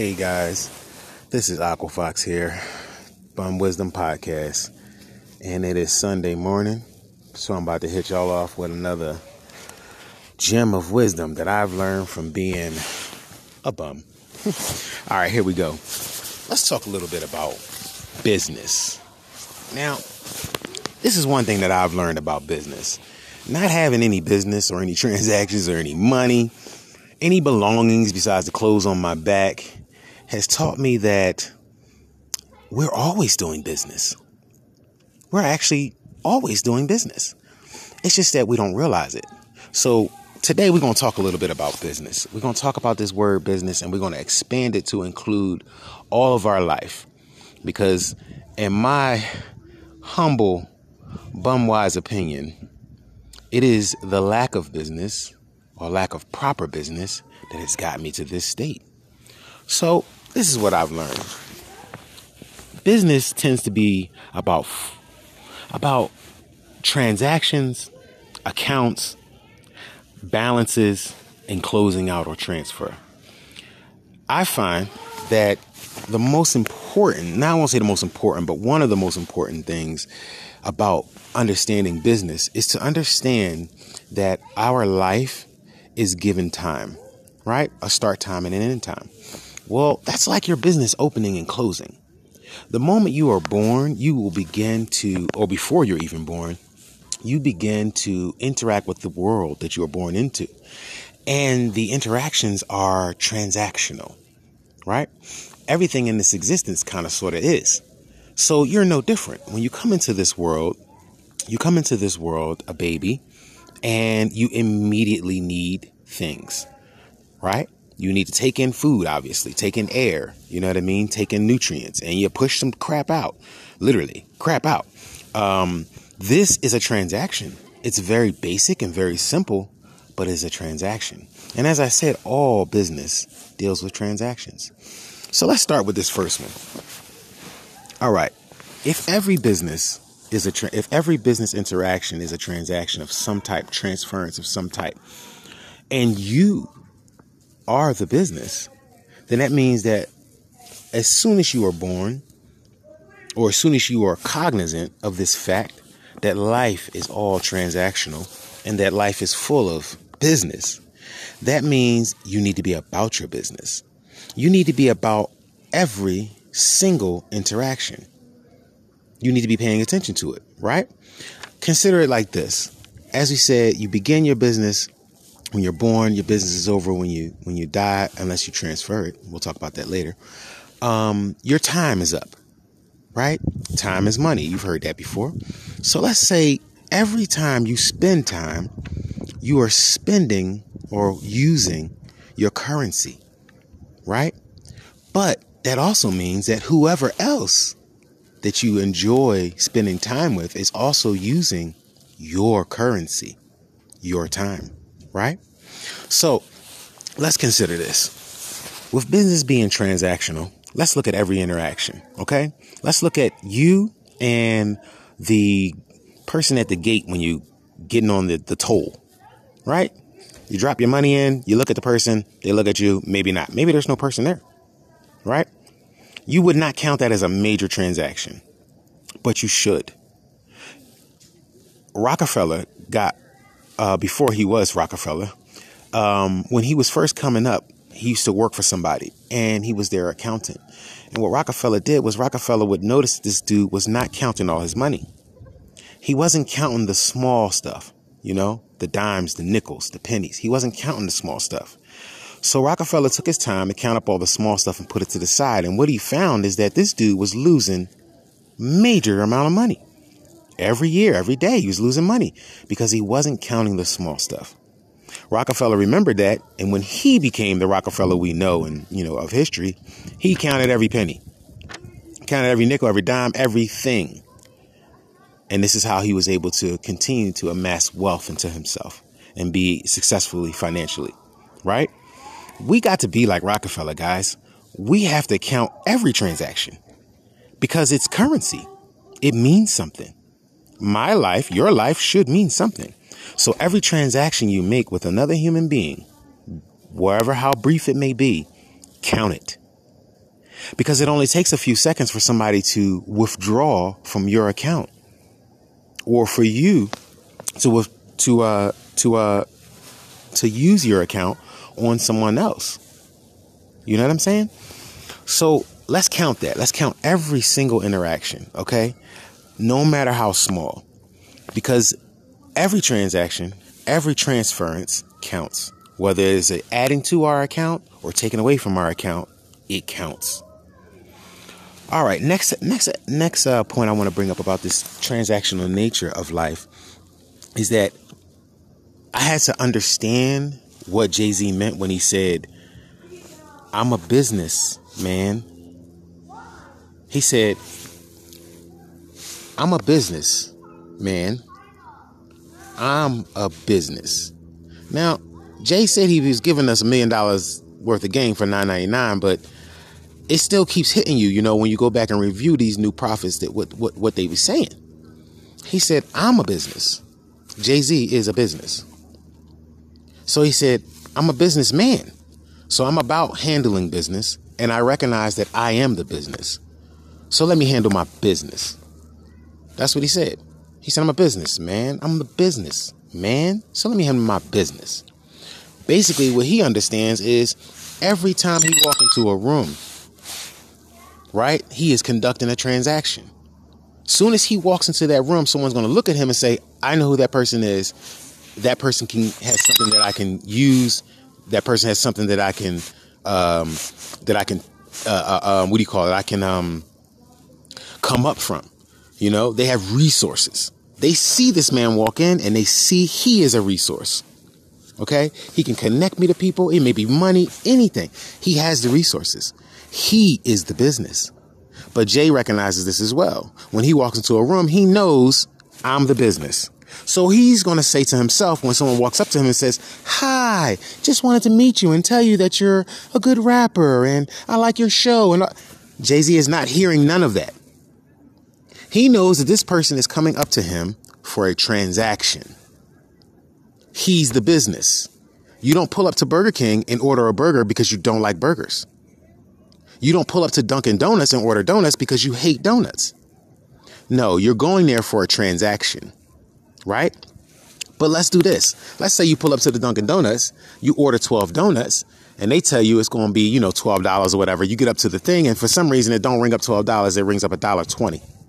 Hey guys, this is Aqua Fox here, Bum Wisdom Podcast, and it is Sunday morning, so I'm about to hit y'all off with another gem of wisdom that I've learned from being a bum. All right, here we go. Let's talk a little bit about business. Now, this is one thing that I've learned about business. Not having any business or any transactions or any money, any belongings besides the clothes on my back has taught me that we're always doing business. We're actually always doing business. It's just that we don't realize it. So, today we're going to talk a little bit about business. We're going to talk about this word business and we're going to expand it to include all of our life. Because, in my humble, bumwise opinion, it is the lack of business or lack of proper business that has got me to this state. So, this is what I've learned. Business tends to be about about transactions, accounts, balances, and closing out or transfer. I find that the most important, now I won't say the most important, but one of the most important things about understanding business is to understand that our life is given time, right? A start time and an end time. Well, that's like your business opening and closing. The moment you are born, you will begin to, or before you're even born, you begin to interact with the world that you are born into. And the interactions are transactional, right? Everything in this existence kind of sort of is. So you're no different. When you come into this world, you come into this world a baby and you immediately need things, right? You need to take in food, obviously, take in air, you know what I mean? Take in nutrients, and you push some crap out, literally, crap out. Um, this is a transaction. It's very basic and very simple, but it's a transaction. And as I said, all business deals with transactions. So let's start with this first one. All right. If every business is a tra- if every business interaction is a transaction of some type, transference of some type, and you are the business, then that means that as soon as you are born, or as soon as you are cognizant of this fact that life is all transactional and that life is full of business, that means you need to be about your business. You need to be about every single interaction. You need to be paying attention to it, right? Consider it like this. As we said, you begin your business when you're born, your business is over when you when you die, unless you transfer it. We'll talk about that later. Um, your time is up, right? Time is money. You've heard that before. So let's say every time you spend time, you are spending or using your currency, right? But that also means that whoever else that you enjoy spending time with is also using your currency, your time right? So let's consider this. With business being transactional, let's look at every interaction, okay? Let's look at you and the person at the gate when you getting on the, the toll, right? You drop your money in, you look at the person, they look at you, maybe not. Maybe there's no person there, right? You would not count that as a major transaction, but you should. Rockefeller got uh, before he was Rockefeller, um, when he was first coming up, he used to work for somebody and he was their accountant. And what Rockefeller did was Rockefeller would notice this dude was not counting all his money. He wasn't counting the small stuff, you know, the dimes, the nickels, the pennies. He wasn't counting the small stuff. So Rockefeller took his time to count up all the small stuff and put it to the side. And what he found is that this dude was losing major amount of money every year, every day, he was losing money because he wasn't counting the small stuff. Rockefeller remembered that, and when he became the Rockefeller we know and you know of history, he counted every penny, counted every nickel, every dime, everything. And this is how he was able to continue to amass wealth into himself and be successfully financially, right? We got to be like Rockefeller, guys. We have to count every transaction because it's currency. It means something my life, your life should mean something. So every transaction you make with another human being, wherever how brief it may be, count it. Because it only takes a few seconds for somebody to withdraw from your account or for you to to uh to uh to use your account on someone else. You know what I'm saying? So let's count that. Let's count every single interaction, okay? No matter how small. Because every transaction, every transference counts. Whether it's adding to our account or taking away from our account, it counts. All right, next next next uh, point I want to bring up about this transactional nature of life is that I had to understand what Jay Z meant when he said, "I'm a business man." He said, "I'm a business man. I'm a business." Now, Jay said he was giving us a million dollars worth of game for 9.99, but it still keeps hitting you, you know, when you go back and review these new prophets that what what, what they were saying. He said, I'm a business. Jay-Z is a business. So he said, I'm a businessman. So I'm about handling business, and I recognize that I am the business. So let me handle my business. That's what he said. He said, I'm a business, man. I'm the business, man. So let me handle my business. Basically, what he understands is every time he walk into a room, right, he is conducting a transaction. Soon as he walks into that room, someone's going to look at him and say, I know who that person is. That person can has something that I can use. That person has something that I can, um, that I can, uh, uh, um, what do you call it? I can um, come up from. You know, they have resources. They see this man walk in and they see he is a resource. Okay? He can connect me to people. It may be money, anything. He has the resources. He is the business. But Jay recognizes this as well. When he walks into a room, he knows I'm the business. So he's going to say to himself when someone walks up to him and says, Hi, just wanted to meet you and tell you that you're a good rapper and I like your show. And uh, Jay Z is not hearing none of that. He knows that this person is coming up to him for a transaction. He's the business. You don't pull up to Burger King and order a burger because you don't like burgers. You don't pull up to Dunkin' Donuts and order donuts because you hate donuts. No, you're going there for a transaction, right? But let's do this. Let's say you pull up to the Dunkin' Donuts, you order 12 donuts, and they tell you it's going to be, you know, $12 or whatever. You get up to the thing, and for some reason it don't ring up $12, it rings up $1.20.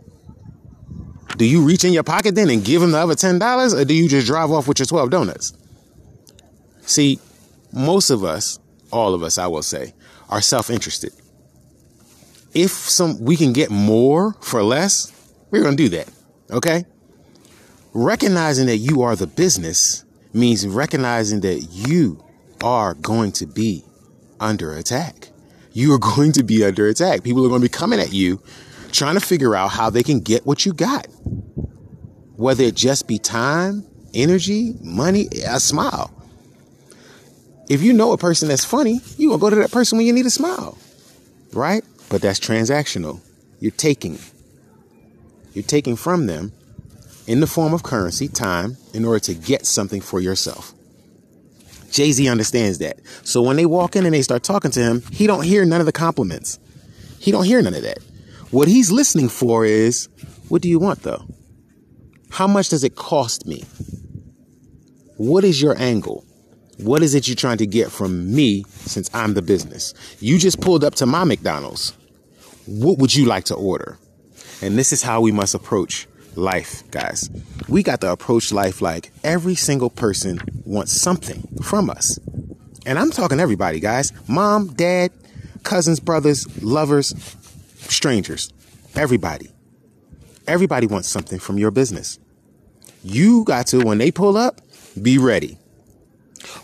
Do you reach in your pocket then and give them the other $10, or do you just drive off with your 12 donuts? See, most of us, all of us, I will say, are self interested if some we can get more for less, we're going to do that. Okay? Recognizing that you are the business means recognizing that you are going to be under attack. You are going to be under attack. People are going to be coming at you trying to figure out how they can get what you got. Whether it just be time, energy, money, a smile. If you know a person that's funny, you will go to that person when you need a smile. Right? But that's transactional. You're taking. You're taking from them in the form of currency, time, in order to get something for yourself. Jay Z understands that. So when they walk in and they start talking to him, he don't hear none of the compliments. He don't hear none of that. What he's listening for is, what do you want though? How much does it cost me? What is your angle? What is it you're trying to get from me since I'm the business? You just pulled up to my McDonald's. What would you like to order? And this is how we must approach life, guys. We got to approach life like every single person wants something from us. And I'm talking everybody, guys. Mom, dad, cousins, brothers, lovers, strangers. Everybody. Everybody wants something from your business. You got to, when they pull up, be ready.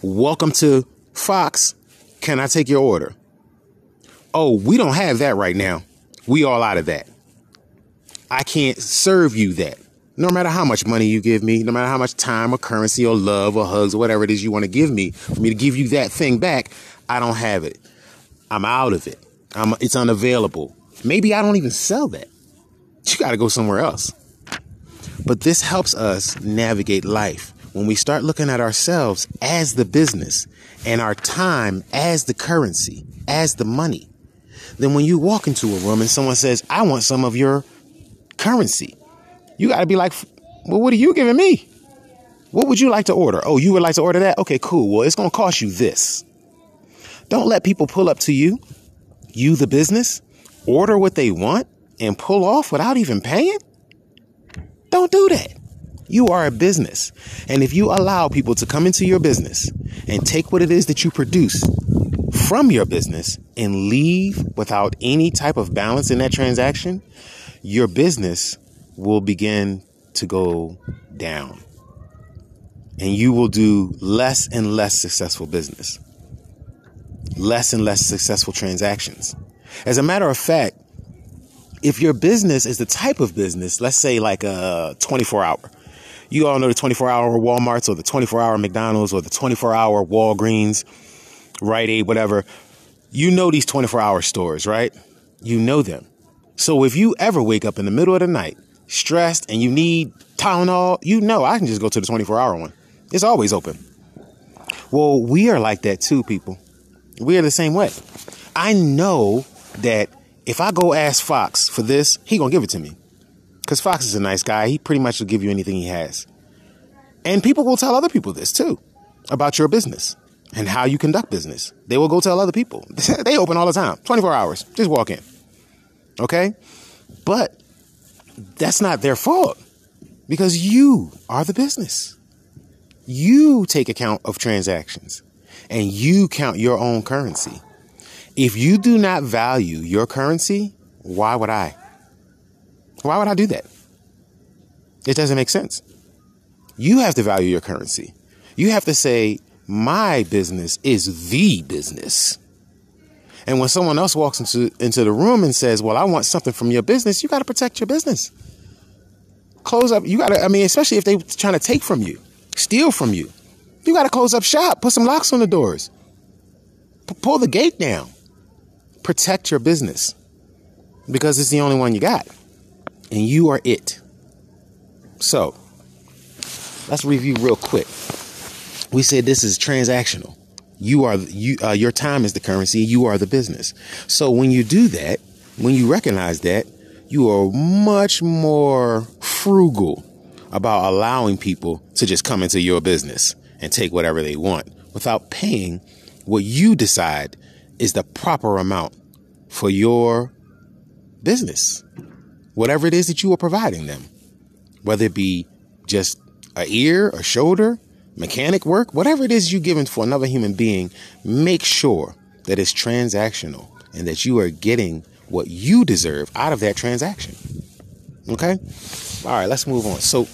Welcome to Fox. Can I take your order? Oh, we don't have that right now. We all out of that. I can't serve you that. No matter how much money you give me, no matter how much time or currency or love or hugs or whatever it is you want to give me, for me to give you that thing back, I don't have it. I'm out of it. I'm, it's unavailable. Maybe I don't even sell that. You got to go somewhere else. But this helps us navigate life when we start looking at ourselves as the business and our time as the currency, as the money then when you walk into a room and someone says, I want some of your currency, you got to be like, well, what are you giving me? What would you like to order? Oh, you would like to order that? Okay, cool. Well, it's going to cost you this. Don't let people pull up to you, you the business, order what they want and pull off without even paying. Don't do that. You are a business. And if you allow people to come into your business and take what it is that you produce from your business and leave without any type of balance in that transaction, your business will begin to go down. And you will do less and less successful business, less and less successful transactions. As a matter of fact, if your business is the type of business, let's say like a 24 hour, you all know the 24 hour Walmarts or the 24 hour McDonald's or the 24 hour Walgreens, Rite Aid, whatever. You know these 24 hour stores, right? You know them. So if you ever wake up in the middle of the night stressed and you need Tylenol, you know I can just go to the 24 hour one. It's always open. Well, we are like that too, people. We are the same way. I know that if I go ask Fox for this, he gonna give it to me. Cause Fox is a nice guy. He pretty much will give you anything he has. And people will tell other people this too about your business and how you conduct business. They will go tell other people. they open all the time, 24 hours. Just walk in. Okay? But that's not their fault because you are the business. You take account of transactions and you count your own currency. If you do not value your currency, why would I? Why would I do that? It doesn't make sense. You have to value your currency. You have to say, my business is the business. And when someone else walks into, into the room and says, Well, I want something from your business, you got to protect your business. Close up. You got to, I mean, especially if they're trying to take from you, steal from you. You got to close up shop, put some locks on the doors, P- pull the gate down protect your business because it's the only one you got and you are it. So, let's review real quick. We said this is transactional. You are you uh, your time is the currency, you are the business. So when you do that, when you recognize that, you are much more frugal about allowing people to just come into your business and take whatever they want without paying what you decide is the proper amount for your business. Whatever it is that you are providing them, whether it be just a ear, a shoulder, mechanic work, whatever it is you're giving for another human being, make sure that it's transactional and that you are getting what you deserve out of that transaction. Okay? All right, let's move on. So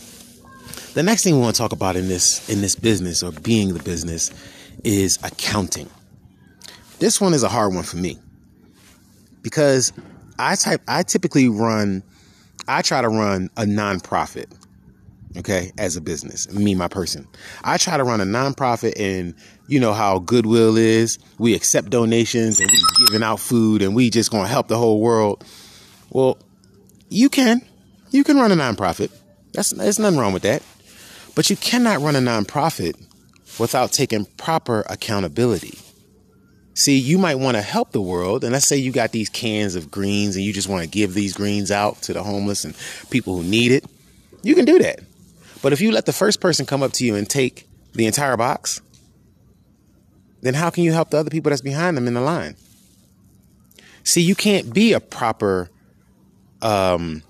the next thing we want to talk about in this in this business or being the business is accounting. This one is a hard one for me because I type I typically run I try to run a nonprofit. Okay, as a business, me, my person. I try to run a nonprofit and you know how Goodwill is. We accept donations and we giving out food and we just gonna help the whole world. Well, you can. You can run a nonprofit. That's there's nothing wrong with that. But you cannot run a nonprofit without taking proper accountability. See, you might want to help the world. And let's say you got these cans of greens and you just want to give these greens out to the homeless and people who need it. You can do that. But if you let the first person come up to you and take the entire box, then how can you help the other people that's behind them in the line? See, you can't be a proper um,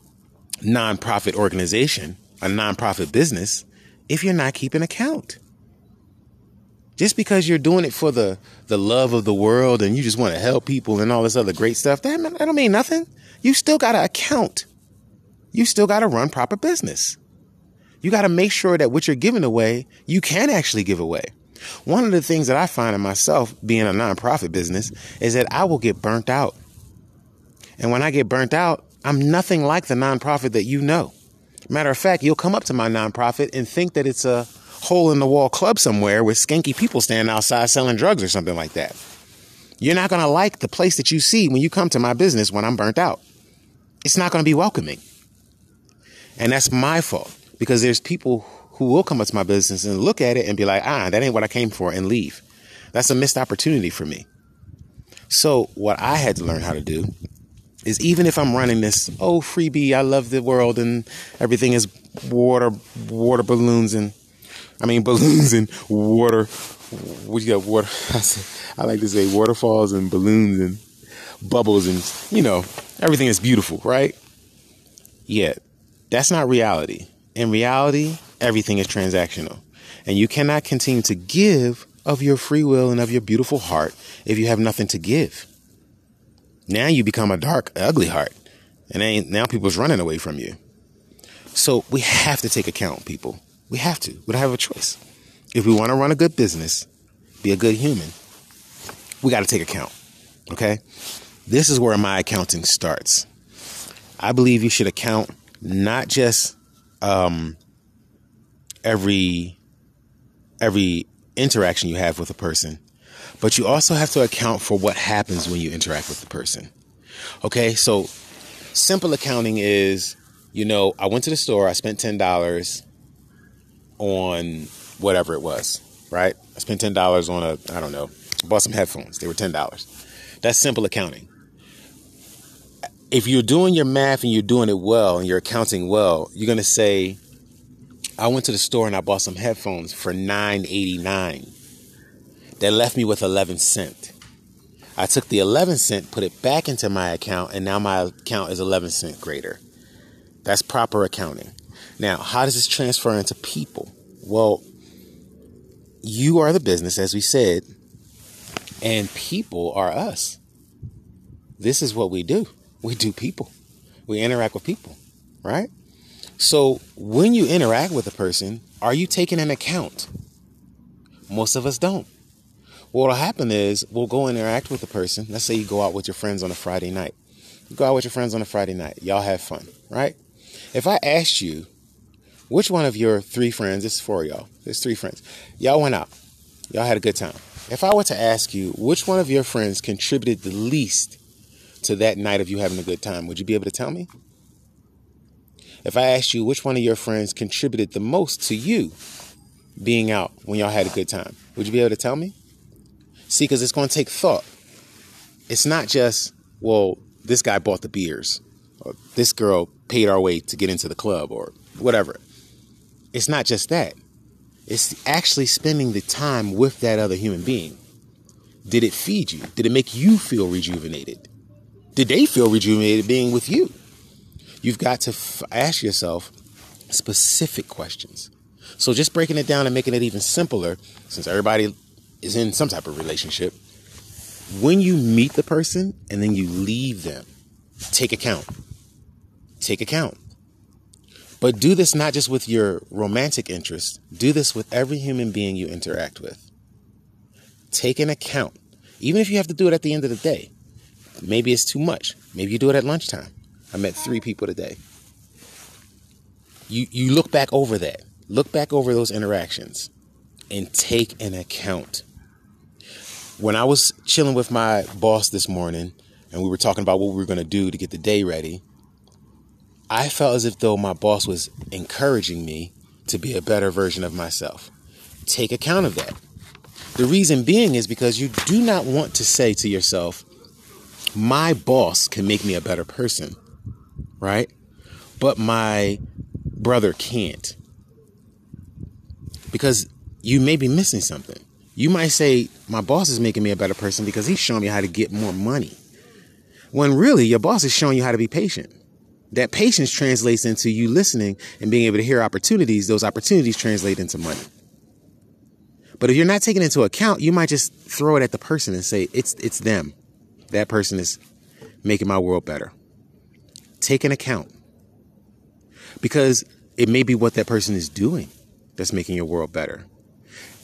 nonprofit organization, a nonprofit business, if you're not keeping account. Just because you're doing it for the, the love of the world and you just want to help people and all this other great stuff, that, that don't mean nothing. You still got to account. You still got to run proper business. You got to make sure that what you're giving away, you can actually give away. One of the things that I find in myself being a nonprofit business is that I will get burnt out. And when I get burnt out, I'm nothing like the nonprofit that you know. Matter of fact, you'll come up to my nonprofit and think that it's a hole in the wall club somewhere with skanky people standing outside selling drugs or something like that. You're not going to like the place that you see when you come to my business when I'm burnt out. It's not going to be welcoming. And that's my fault because there's people who will come up to my business and look at it and be like, ah, that ain't what I came for and leave. That's a missed opportunity for me. So, what I had to learn how to do is even if I'm running this, oh, freebie, I love the world and everything is water, water balloons and, I mean, balloons and water. You got? Water. I like to say waterfalls and balloons and bubbles and, you know, everything is beautiful, right? Yet, that's not reality. In reality, everything is transactional. And you cannot continue to give of your free will and of your beautiful heart if you have nothing to give. Now you become a dark, ugly heart. And now people's running away from you. So we have to take account, people. We have to. We don't have a choice. If we want to run a good business, be a good human, we got to take account. Okay? This is where my accounting starts. I believe you should account not just um, every every interaction you have with a person, but you also have to account for what happens when you interact with the person. Okay, so simple accounting is, you know, I went to the store, I spent ten dollars on whatever it was, right? I spent ten dollars on a, I don't know, bought some headphones. They were ten dollars. That's simple accounting. If you're doing your math and you're doing it well and you're accounting well, you're gonna say, I went to the store and I bought some headphones for nine eighty nine. That left me with 11 cent. I took the 11 cent, put it back into my account, and now my account is 11 cent greater. That's proper accounting. Now, how does this transfer into people? Well, you are the business, as we said, and people are us. This is what we do. We do people. We interact with people, right? So when you interact with a person, are you taking an account? Most of us don't. What'll happen is we'll go interact with a person. Let's say you go out with your friends on a Friday night. You go out with your friends on a Friday night. Y'all have fun, right? If I asked you, which one of your three friends, this is for y'all, there's three friends, y'all went out, y'all had a good time. If I were to ask you which one of your friends contributed the least to that night of you having a good time, would you be able to tell me? If I asked you which one of your friends contributed the most to you being out when y'all had a good time, would you be able to tell me? See, because it's going to take thought. It's not just, well, this guy bought the beers, or this girl paid our way to get into the club, or whatever. It's not just that. It's actually spending the time with that other human being. Did it feed you? Did it make you feel rejuvenated? Did they feel rejuvenated being with you? You've got to f- ask yourself specific questions. So just breaking it down and making it even simpler, since everybody is in some type of relationship, when you meet the person and then you leave them, take account. Take account. But do this not just with your romantic interest, do this with every human being you interact with. Take an account. Even if you have to do it at the end of the day. Maybe it's too much. Maybe you do it at lunchtime. I met three people today. You you look back over that. Look back over those interactions and take an account when I was chilling with my boss this morning and we were talking about what we were going to do to get the day ready, I felt as if though my boss was encouraging me to be a better version of myself. Take account of that. The reason being is because you do not want to say to yourself, my boss can make me a better person, right? But my brother can't. Because you may be missing something. You might say, my boss is making me a better person because he's showing me how to get more money. When really, your boss is showing you how to be patient. That patience translates into you listening and being able to hear opportunities. Those opportunities translate into money. But if you're not taking into account, you might just throw it at the person and say, it's, it's them. That person is making my world better. Take an account. Because it may be what that person is doing that's making your world better.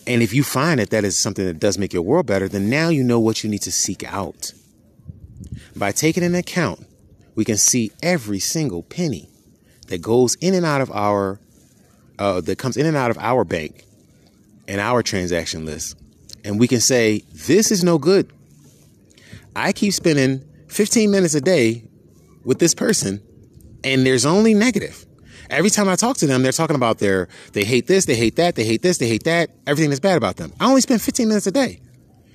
And if you find that that is something that does make your world better, then now you know what you need to seek out. By taking an account, we can see every single penny that goes in and out of our, uh, that comes in and out of our bank and our transaction list. And we can say, this is no good. I keep spending 15 minutes a day with this person and there's only negative. Every time I talk to them, they're talking about their, they hate this, they hate that, they hate this, they hate that, everything that's bad about them. I only spend 15 minutes a day,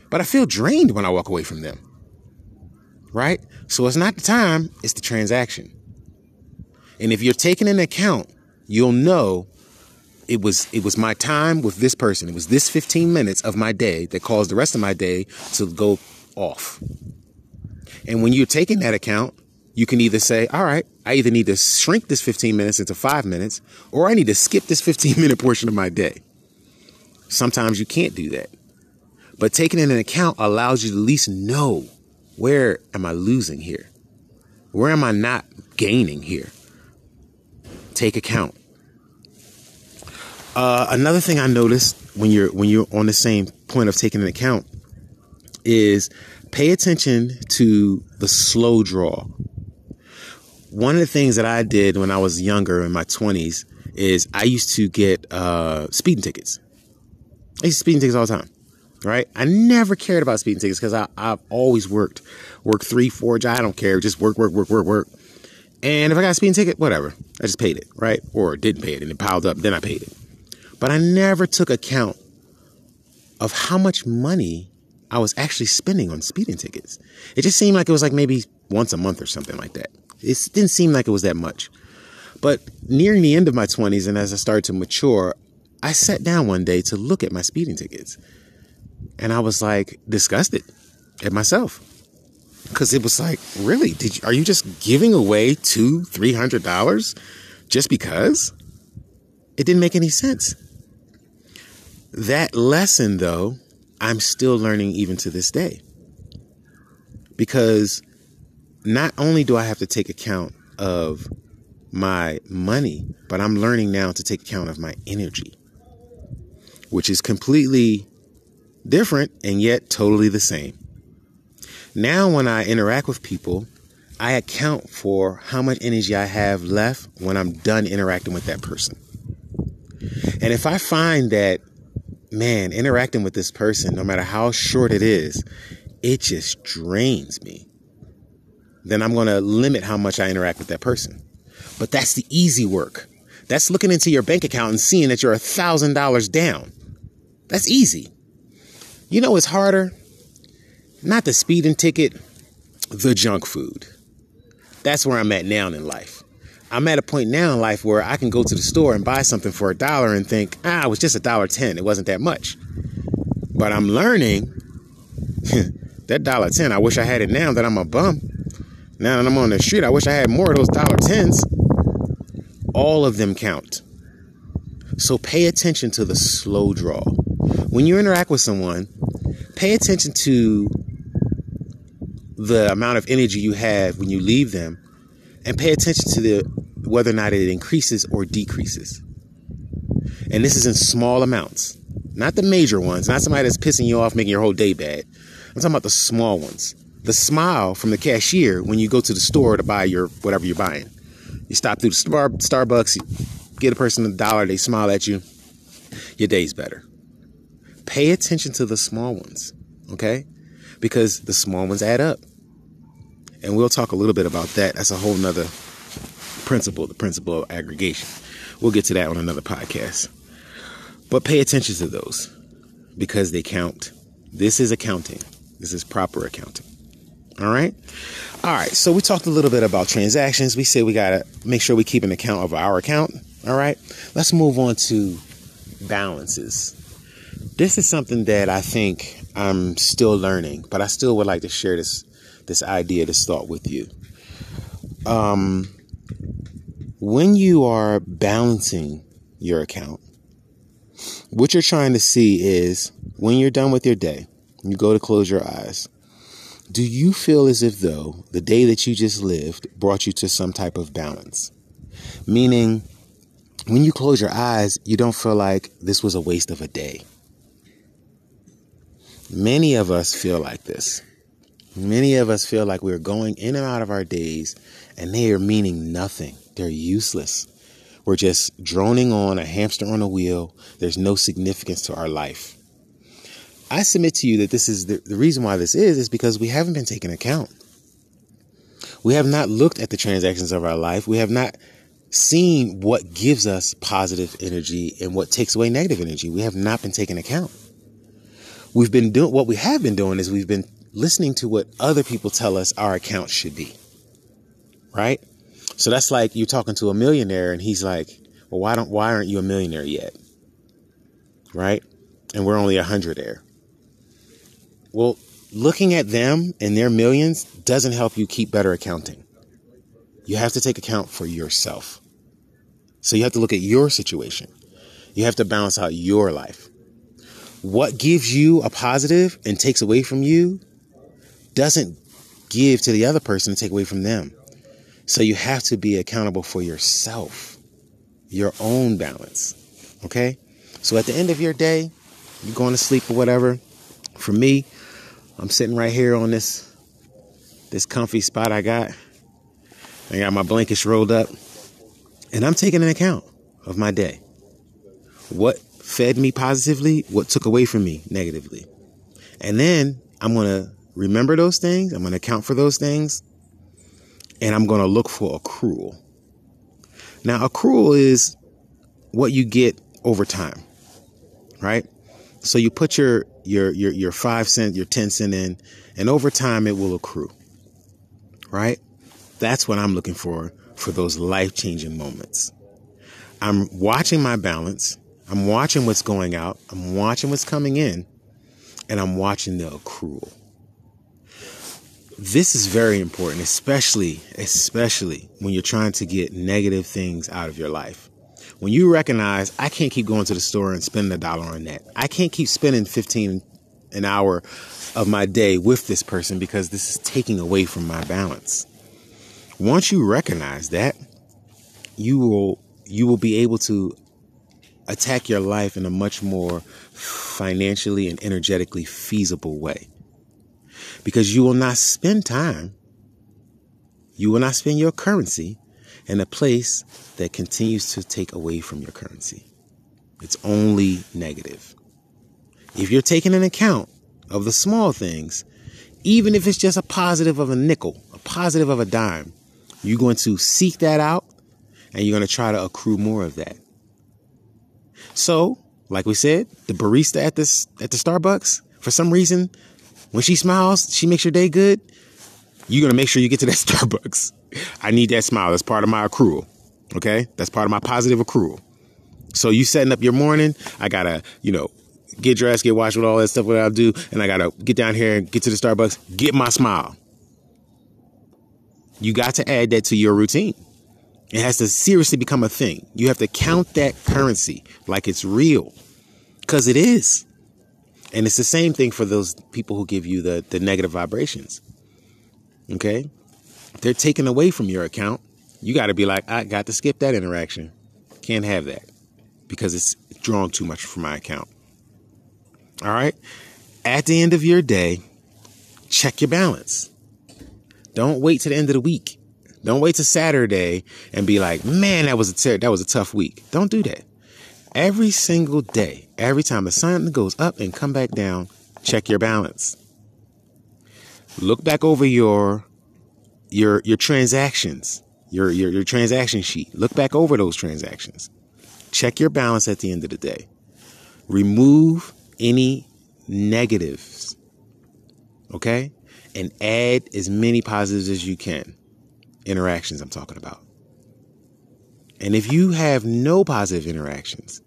but I feel drained when I walk away from them. Right? So it's not the time, it's the transaction. And if you're taking an account, you'll know it was it was my time with this person. It was this 15 minutes of my day that caused the rest of my day to go off. And when you're taking that account, you can either say, all right, I either need to shrink this 15 minutes into five minutes, or I need to skip this 15 minute portion of my day. Sometimes you can't do that. But taking into account allows you to at least know where am I losing here? Where am I not gaining here? Take account. Uh, another thing I noticed when you're when you're on the same point of taking an account is pay attention to the slow draw. One of the things that I did when I was younger in my 20s is I used to get uh, speeding tickets. I used to speeding tickets all the time, right? I never cared about speeding tickets because I've always worked, work three, four jobs. I don't care, just work, work, work, work, work. And if I got a speeding ticket, whatever, I just paid it, right? Or didn't pay it and it piled up, then I paid it. But I never took account of how much money I was actually spending on speeding tickets. It just seemed like it was like maybe once a month or something like that. It didn't seem like it was that much. But nearing the end of my 20s and as I started to mature, I sat down one day to look at my speeding tickets. And I was like disgusted at myself. Cause it was like, really? Did you, are you just giving away two, three hundred dollars just because? It didn't make any sense. That lesson, though, I'm still learning even to this day. Because not only do I have to take account of my money, but I'm learning now to take account of my energy, which is completely different and yet totally the same. Now, when I interact with people, I account for how much energy I have left when I'm done interacting with that person. And if I find that man, interacting with this person, no matter how short it is, it just drains me. Then I'm going to limit how much I interact with that person. But that's the easy work. That's looking into your bank account and seeing that you're a thousand dollars down. That's easy. You know what's harder? Not the speeding ticket, the junk food. That's where I'm at now in life. I'm at a point now in life where I can go to the store and buy something for a dollar and think, ah, it was just a dollar ten. It wasn't that much. But I'm learning that dollar ten. I wish I had it now that I'm a bum. Now that I'm on the street, I wish I had more of those dollar tens. All of them count. So pay attention to the slow draw. When you interact with someone, pay attention to the amount of energy you have when you leave them and pay attention to the whether or not it increases or decreases. And this is in small amounts, not the major ones, not somebody that's pissing you off, making your whole day bad. I'm talking about the small ones. The smile from the cashier when you go to the store to buy your whatever you're buying. You stop through the Star- Starbucks, you get a person a dollar, they smile at you, your day's better. Pay attention to the small ones, okay? Because the small ones add up. And we'll talk a little bit about that. That's a whole nother principle, the principle of aggregation. We'll get to that on another podcast. But pay attention to those because they count. This is accounting. This is proper accounting. All right. All right. So we talked a little bit about transactions. We said we got to make sure we keep an account of our account. All right. Let's move on to balances. This is something that I think I'm still learning, but I still would like to share this this idea, this thought with you. Um, when you are balancing your account, what you're trying to see is when you're done with your day, you go to close your eyes. Do you feel as if though the day that you just lived brought you to some type of balance? Meaning, when you close your eyes, you don't feel like this was a waste of a day. Many of us feel like this. Many of us feel like we're going in and out of our days and they are meaning nothing. They're useless. We're just droning on a hamster on a wheel. There's no significance to our life. I submit to you that this is the, the reason why this is, is because we haven't been taken account. We have not looked at the transactions of our life. We have not seen what gives us positive energy and what takes away negative energy. We have not been taken account. We've been doing what we have been doing is we've been listening to what other people tell us our account should be. Right? So that's like you're talking to a millionaire and he's like, well, why don't, why aren't you a millionaire yet? Right? And we're only a hundred there. Well, looking at them and their millions doesn't help you keep better accounting. You have to take account for yourself. So you have to look at your situation. You have to balance out your life. What gives you a positive and takes away from you doesn't give to the other person and take away from them. So you have to be accountable for yourself, your own balance. Okay? So at the end of your day, you're going to sleep or whatever. For me, I'm sitting right here on this this comfy spot I got. I got my blankets rolled up. And I'm taking an account of my day. What fed me positively, what took away from me negatively. And then I'm going to remember those things. I'm going to account for those things. And I'm going to look for accrual. Now, accrual is what you get over time, right? So you put your your your your five cent, your ten cent in, and over time it will accrue. Right? That's what I'm looking for for those life changing moments. I'm watching my balance. I'm watching what's going out. I'm watching what's coming in, and I'm watching the accrual. This is very important, especially especially when you're trying to get negative things out of your life. When you recognize I can't keep going to the store and spending a dollar on that. I can't keep spending 15 an hour of my day with this person because this is taking away from my balance. Once you recognize that, you will you will be able to attack your life in a much more financially and energetically feasible way. Because you will not spend time, you will not spend your currency in a place that continues to take away from your currency. It's only negative. If you're taking an account of the small things, even if it's just a positive of a nickel, a positive of a dime, you're going to seek that out and you're going to try to accrue more of that. So, like we said, the barista at this at the Starbucks, for some reason, when she smiles, she makes your day good. You're gonna make sure you get to that Starbucks. I need that smile. That's part of my accrual. Okay? That's part of my positive accrual. So you setting up your morning, I gotta, you know, get dressed, get washed with all that stuff, what I do, and I gotta get down here and get to the Starbucks, get my smile. You got to add that to your routine. It has to seriously become a thing. You have to count that currency like it's real. Cause it is. And it's the same thing for those people who give you the, the negative vibrations. Okay? They're taken away from your account you got to be like, I got to skip that interaction. Can't have that because it's drawn too much from my account. All right. At the end of your day, check your balance. Don't wait to the end of the week. Don't wait to Saturday and be like, man, that was a ter- that was a tough week. Don't do that. Every single day, every time the sun goes up and come back down, check your balance. Look back over your your your transactions your, your, your transaction sheet. Look back over those transactions. Check your balance at the end of the day. Remove any negatives. Okay? And add as many positives as you can. Interactions, I'm talking about. And if you have no positive interactions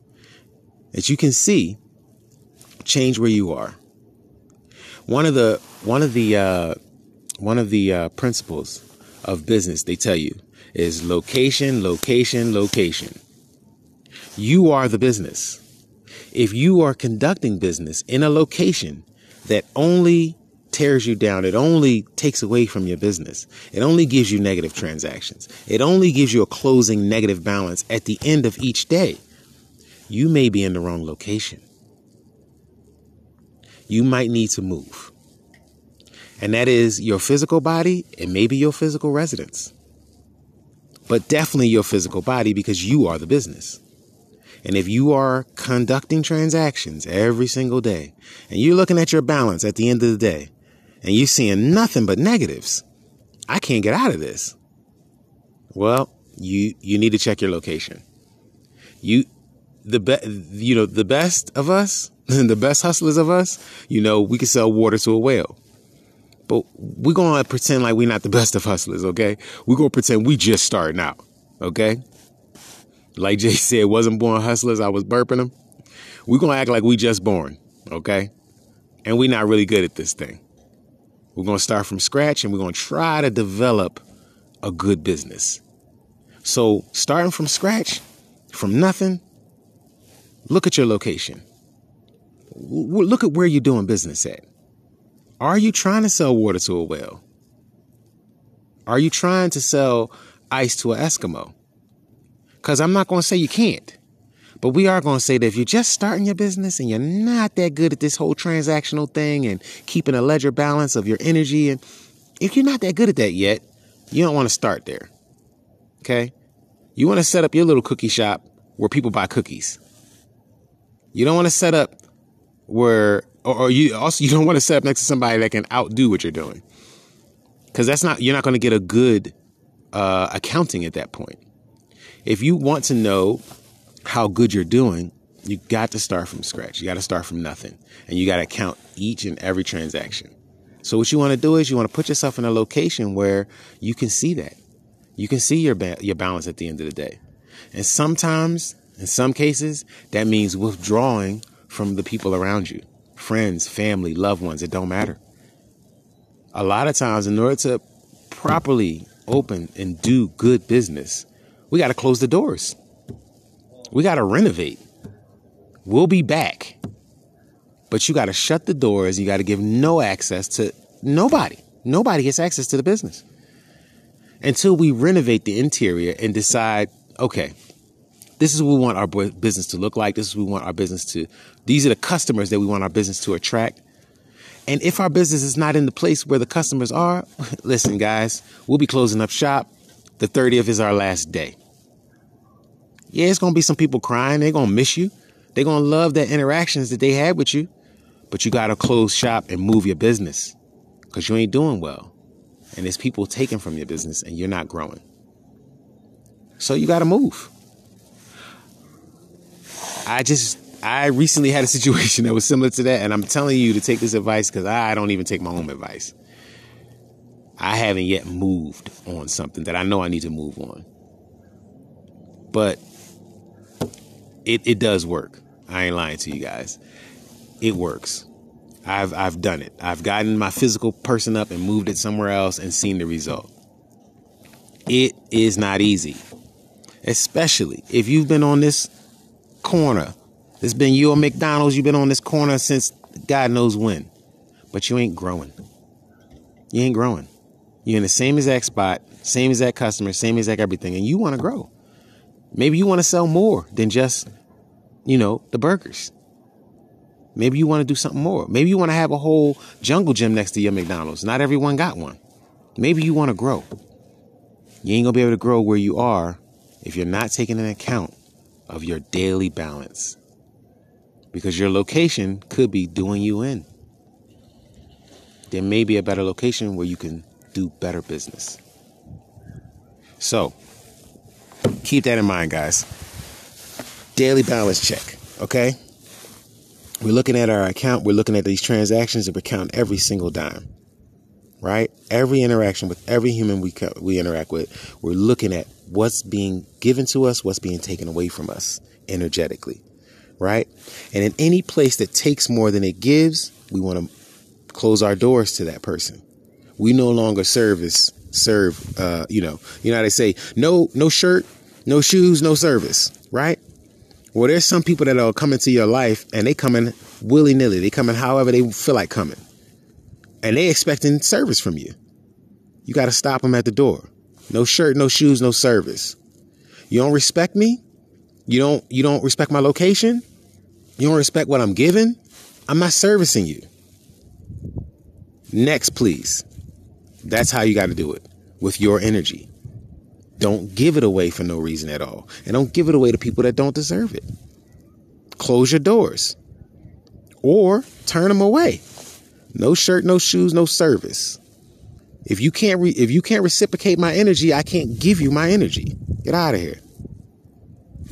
that you can see, change where you are. One of the one of the uh, one of the uh, principles of business they tell you is location, location, location. You are the business. If you are conducting business in a location that only tears you down, it only takes away from your business, it only gives you negative transactions, it only gives you a closing negative balance at the end of each day, you may be in the wrong location. You might need to move. And that is your physical body and maybe your physical residence but definitely your physical body because you are the business. And if you are conducting transactions every single day and you're looking at your balance at the end of the day and you're seeing nothing but negatives, I can't get out of this. Well, you, you need to check your location. You, the be, you know, the best of us, the best hustlers of us, you know, we can sell water to a whale. But we're going to pretend like we're not the best of hustlers, okay? We're going to pretend we just starting out, okay? Like Jay said, wasn't born hustlers, I was burping them. We're going to act like we just born, okay? And we're not really good at this thing. We're going to start from scratch and we're going to try to develop a good business. So, starting from scratch, from nothing, look at your location. Look at where you're doing business at. Are you trying to sell water to a well? Are you trying to sell ice to an Eskimo? Because I'm not going to say you can't. But we are going to say that if you're just starting your business and you're not that good at this whole transactional thing and keeping a ledger balance of your energy, and if you're not that good at that yet, you don't want to start there. Okay? You want to set up your little cookie shop where people buy cookies. You don't want to set up where, or, you also, you don't want to set up next to somebody that can outdo what you're doing. Cause that's not, you're not going to get a good, uh, accounting at that point. If you want to know how good you're doing, you got to start from scratch. You got to start from nothing and you got to count each and every transaction. So what you want to do is you want to put yourself in a location where you can see that. You can see your ba- your balance at the end of the day. And sometimes, in some cases, that means withdrawing from the people around you. Friends, family, loved ones, it don't matter. A lot of times in order to properly open and do good business, we got to close the doors. We got to renovate. We'll be back. But you got to shut the doors. You got to give no access to nobody. Nobody gets access to the business until we renovate the interior and decide, okay, this is what we want our business to look like. This is what we want our business to, these are the customers that we want our business to attract. And if our business is not in the place where the customers are, listen, guys, we'll be closing up shop. The 30th is our last day. Yeah, it's to be some people crying. They're to miss you. They're to love the interactions that they had with you. But you got to close shop and move your business because you ain't doing well. And there's people taking from your business and you're not growing. So you got to move. I just, I recently had a situation that was similar to that. And I'm telling you to take this advice because I don't even take my own advice. I haven't yet moved on something that I know I need to move on. But it, it does work. I ain't lying to you guys. It works. I've I've done it. I've gotten my physical person up and moved it somewhere else and seen the result. It is not easy. Especially if you've been on this corner. It's been you or McDonald's, you've been on this corner since God knows when. But you ain't growing. You ain't growing. You're in the same exact spot, same exact customer, same exact everything, and you want to grow. Maybe you want to sell more than just, you know, the burgers. Maybe you want to do something more. Maybe you want to have a whole jungle gym next to your McDonald's. Not everyone got one. Maybe you want to grow. You ain't going to be able to grow where you are if you're not taking an account of your daily balance. Because your location could be doing you in. There may be a better location where you can do better business. So, keep that in mind, guys. Daily balance check, okay? We're looking at our account, we're looking at these transactions, and we're counting every single dime, right? Every interaction with every human we, we interact with, we're looking at what's being given to us, what's being taken away from us energetically, right? And in any place that takes more than it gives, we want to close our doors to that person. We no longer service serve. Uh, you know, you know how they say no, no shirt, no shoes, no service, right? Well, there's some people that are coming to your life and they coming willy nilly. They coming however they feel like coming, and they expecting service from you. You got to stop them at the door. No shirt, no shoes, no service. You don't respect me. You don't. You don't respect my location. You don't respect what I'm giving. I'm not servicing you. Next, please. That's how you got to do it with your energy. Don't give it away for no reason at all. And don't give it away to people that don't deserve it. Close your doors or turn them away. No shirt, no shoes, no service. If you can't re- if you can't reciprocate my energy, I can't give you my energy. Get out of here.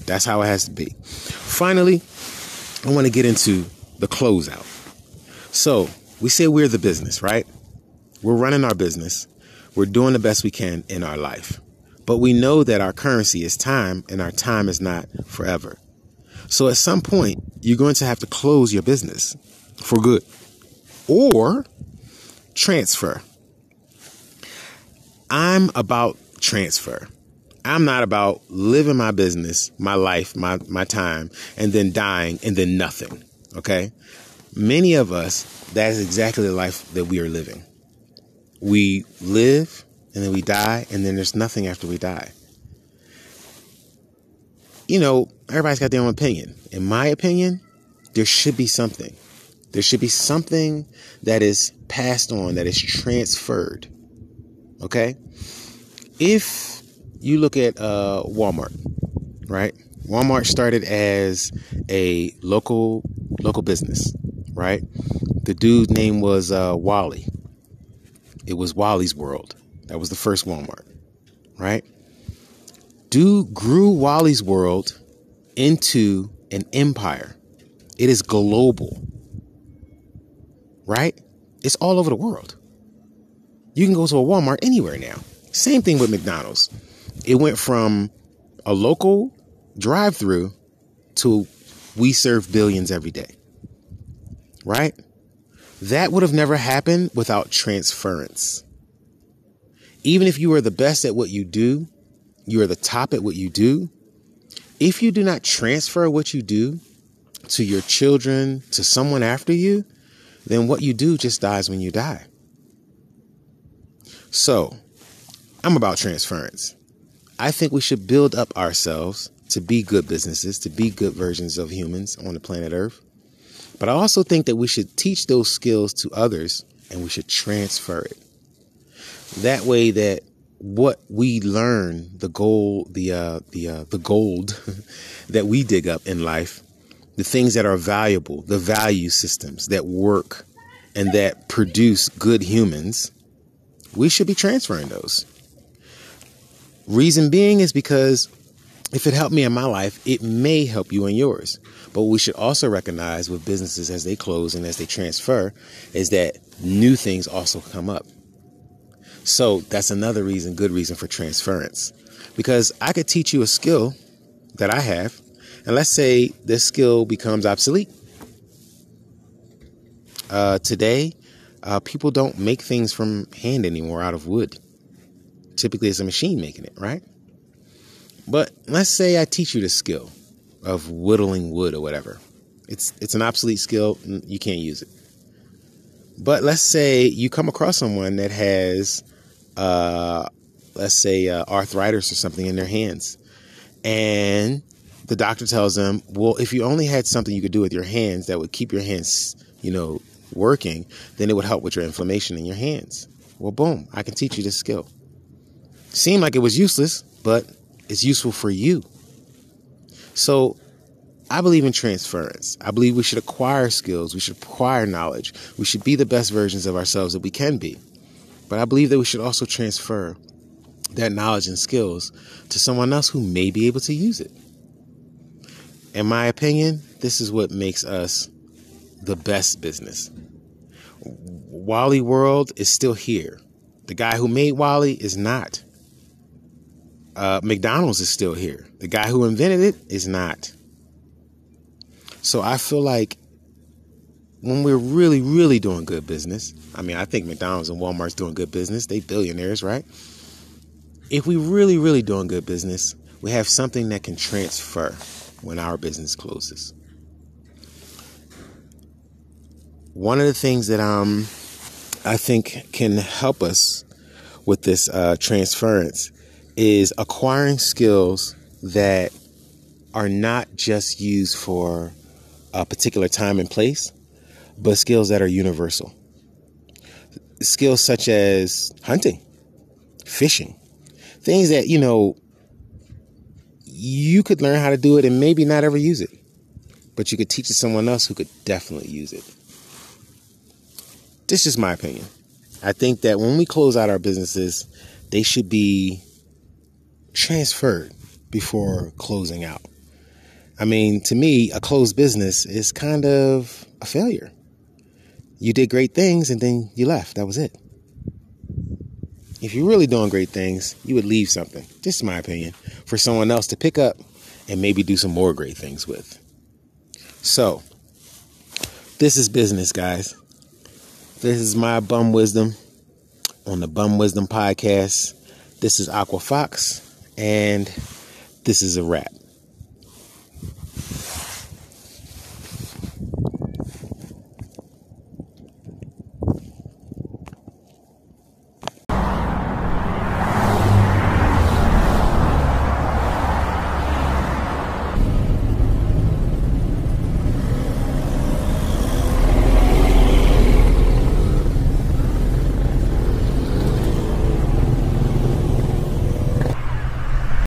That's how it has to be. Finally, I want to get into the closeout. So, we say we're the business, right? We're running our business. We're doing the best we can in our life. But we know that our currency is time and our time is not forever. So at some point, you're going to have to close your business for good or transfer. I'm about transfer. I'm not about living my business, my life, my, my time, and then dying and then nothing. Okay. Many of us, that is exactly the life that we are living. We live and then we die and then there's nothing after we die. You know, everybody's got their own opinion. In my opinion, there should be something. There should be something that is passed on, that is transferred. Okay? If you look at uh, Walmart, right? Walmart started as a local local business, right? The dude's name was uh, Wally. It was Wally's World. That was the first Walmart, right? Dude grew Wally's World into an empire. It is global, right? It's all over the world. You can go to a Walmart anywhere now. Same thing with McDonald's it went from a local drive through to we serve billions every day. Right? That would have never happened without transference. Even if you are the best at what you do, you are the top at what you do. If you do not transfer what you do to your children, to someone after you, then what you do just dies when you die. So, I'm about transference. I think we should build up ourselves to be good businesses, to be good versions of humans on the planet Earth. But I also think that we should teach those skills to others and we should transfer it. That way that what we learn, the gold, the uh, the uh, the gold that we dig up in life, the things that are valuable, the value systems that work and that produce good humans, we should be transferring those. Reason being is because if it helped me in my life, it may help you in yours. But we should also recognize with businesses as they close and as they transfer is that new things also come up. So that's another reason, good reason for transference. Because I could teach you a skill that I have, and let's say this skill becomes obsolete. Uh, today, uh, people don't make things from hand anymore out of wood. Typically, it's a machine making it, right? But let's say I teach you the skill of whittling wood or whatever. It's it's an obsolete skill. You can't use it. But let's say you come across someone that has, uh, let's say, uh, arthritis or something in their hands, and the doctor tells them, "Well, if you only had something you could do with your hands that would keep your hands, you know, working, then it would help with your inflammation in your hands." Well, boom! I can teach you this skill. Seemed like it was useless, but it's useful for you. So I believe in transference. I believe we should acquire skills. We should acquire knowledge. We should be the best versions of ourselves that we can be. But I believe that we should also transfer that knowledge and skills to someone else who may be able to use it. In my opinion, this is what makes us the best business. Wally World is still here. The guy who made Wally is not uh, McDonald's is still here. The guy who invented it is not. So I feel like when we're really, really doing good business, I mean, I think McDonald's and Walmart's doing good business. They billionaires, right? If we really, really doing good business, we have something that can transfer when our business closes. One of the things that um I think can help us with this uh, transference is acquiring skills that are not just used for a particular time and place, but skills that are universal. Skills such as hunting, fishing, things that, you know, you could learn how to do it and maybe not ever use it, but you could teach it to someone else who could definitely use it. This is my opinion. I think that when we close out our businesses, they should be transferred before closing out. I mean, to me, a closed business is kind of a failure. You did great things and then you left. That was it. if you're really doing great things, you would leave something, just my opinion, for someone else to pick up and maybe do some more great things with. So, this is business, guys. This is my bum wisdom on the Bum Wisdom podcast. This is Aqua Fox, and this is a wrap.